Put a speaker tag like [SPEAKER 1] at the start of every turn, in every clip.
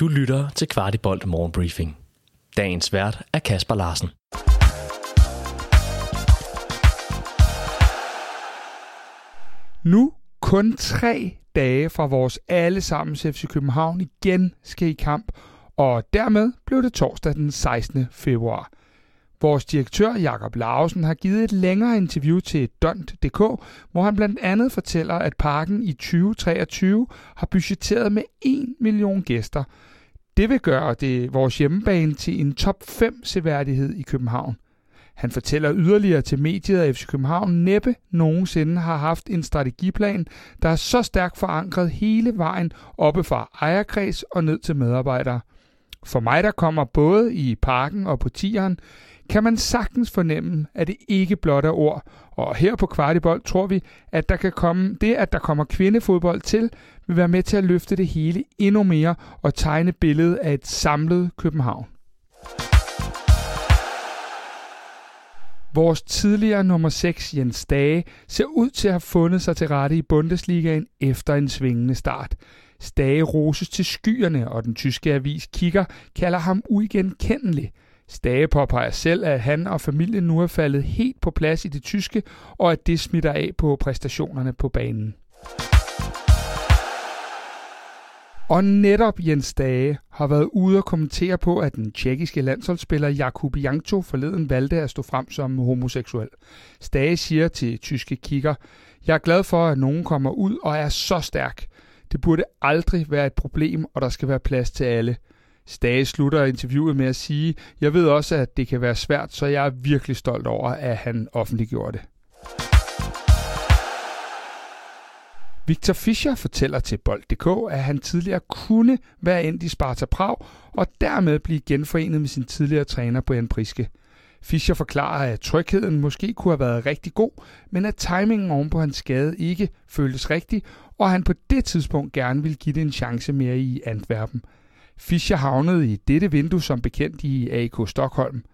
[SPEAKER 1] Du lytter til Kvartibolt Morgenbriefing. Dagens vært er Kasper Larsen.
[SPEAKER 2] Nu kun tre dage fra vores allesammens FC København igen skal i kamp, og dermed blev det torsdag den 16. februar. Vores direktør Jakob Lausen har givet et længere interview til Dont.dk, hvor han blandt andet fortæller, at parken i 2023 har budgetteret med 1 million gæster. Det vil gøre det vores hjemmebane til en top 5 seværdighed i København. Han fortæller yderligere til mediet, at FC København næppe nogensinde har haft en strategiplan, der er så stærkt forankret hele vejen oppe fra ejerkreds og ned til medarbejdere. For mig, der kommer både i parken og på tieren, kan man sagtens fornemme, at det ikke blot er ord. Og her på Kvartibold tror vi, at der kan komme, det, at der kommer kvindefodbold til, vil være med til at løfte det hele endnu mere og tegne billedet af et samlet København. Vores tidligere nummer 6, Jens Dage, ser ud til at have fundet sig til rette i Bundesligaen efter en svingende start. Stage roses til skyerne, og den tyske avis Kicker kalder ham uigenkendelig. Stage påpeger selv, at han og familien nu er faldet helt på plads i det tyske, og at det smitter af på præstationerne på banen. Og netop Jens Dage har været ude og kommentere på, at den tjekkiske landsholdsspiller Jakub Jankto forleden valgte at stå frem som homoseksuel. Stage siger til tyske kigger, jeg er glad for, at nogen kommer ud og er så stærk. Det burde aldrig være et problem, og der skal være plads til alle. Stage slutter interviewet med at sige, jeg ved også, at det kan være svært, så jeg er virkelig stolt over, at han offentliggjorde det. Victor Fischer fortæller til Bold.dk, at han tidligere kunne være endt i Sparta Prag og dermed blive genforenet med sin tidligere træner Brian Priske. Fischer forklarer, at trygheden måske kunne have været rigtig god, men at timingen oven på hans skade ikke føltes rigtig, og han på det tidspunkt gerne ville give det en chance mere i Antwerpen. Fischer havnede i dette vindue som bekendt i AK Stockholm.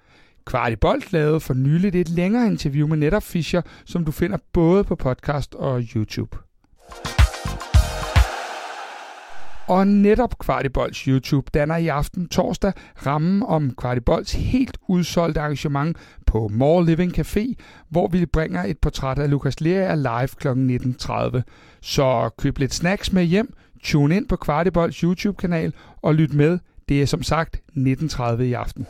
[SPEAKER 2] Kvartibolt lavede for nyligt et længere interview med netop Fischer, som du finder både på podcast og YouTube. Og netop Kvartibolds YouTube danner i aften torsdag rammen om Kvartibolds helt udsolgte arrangement på More Living Café, hvor vi bringer et portræt af Lukas Lea live kl. 19.30. Så køb lidt snacks med hjem, tune ind på Kvartibolds YouTube-kanal og lyt med. Det er som sagt 19.30 i aften.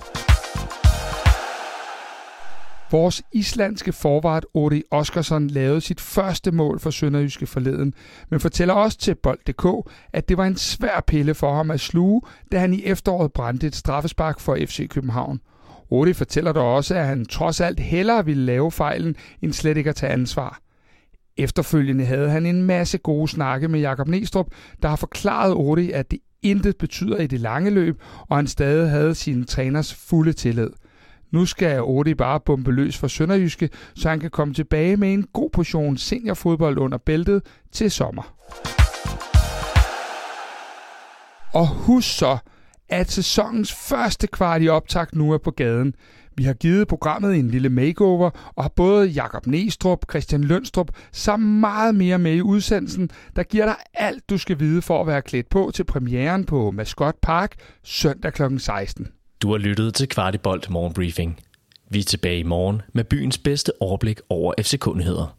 [SPEAKER 2] Vores islandske forvart Ori Oskarsson lavede sit første mål for Sønderjyske forleden, men fortæller også til Bold.dk, at det var en svær pille for ham at sluge, da han i efteråret brændte et straffespark for FC København. Ori fortæller dog også, at han trods alt hellere ville lave fejlen, end slet ikke at tage ansvar. Efterfølgende havde han en masse gode snakke med Jakob Nestrup, der har forklaret Ori, at det intet betyder i det lange løb, og han stadig havde sin træners fulde tillid. Nu skal Odi bare bombe løs for Sønderjyske, så han kan komme tilbage med en god portion seniorfodbold under bæltet til sommer. Og husk så, at sæsonens første kvart i optakt nu er på gaden. Vi har givet programmet en lille makeover, og har både Jakob Næstrup, Christian Lønstrup samt meget mere med i udsendelsen, der giver dig alt, du skal vide for at være klædt på til premieren på Mascot Park søndag kl. 16.
[SPEAKER 1] Du har lyttet til Kvartibolt Morgenbriefing. Vi er tilbage i morgen med byens bedste overblik over FC-kundigheder.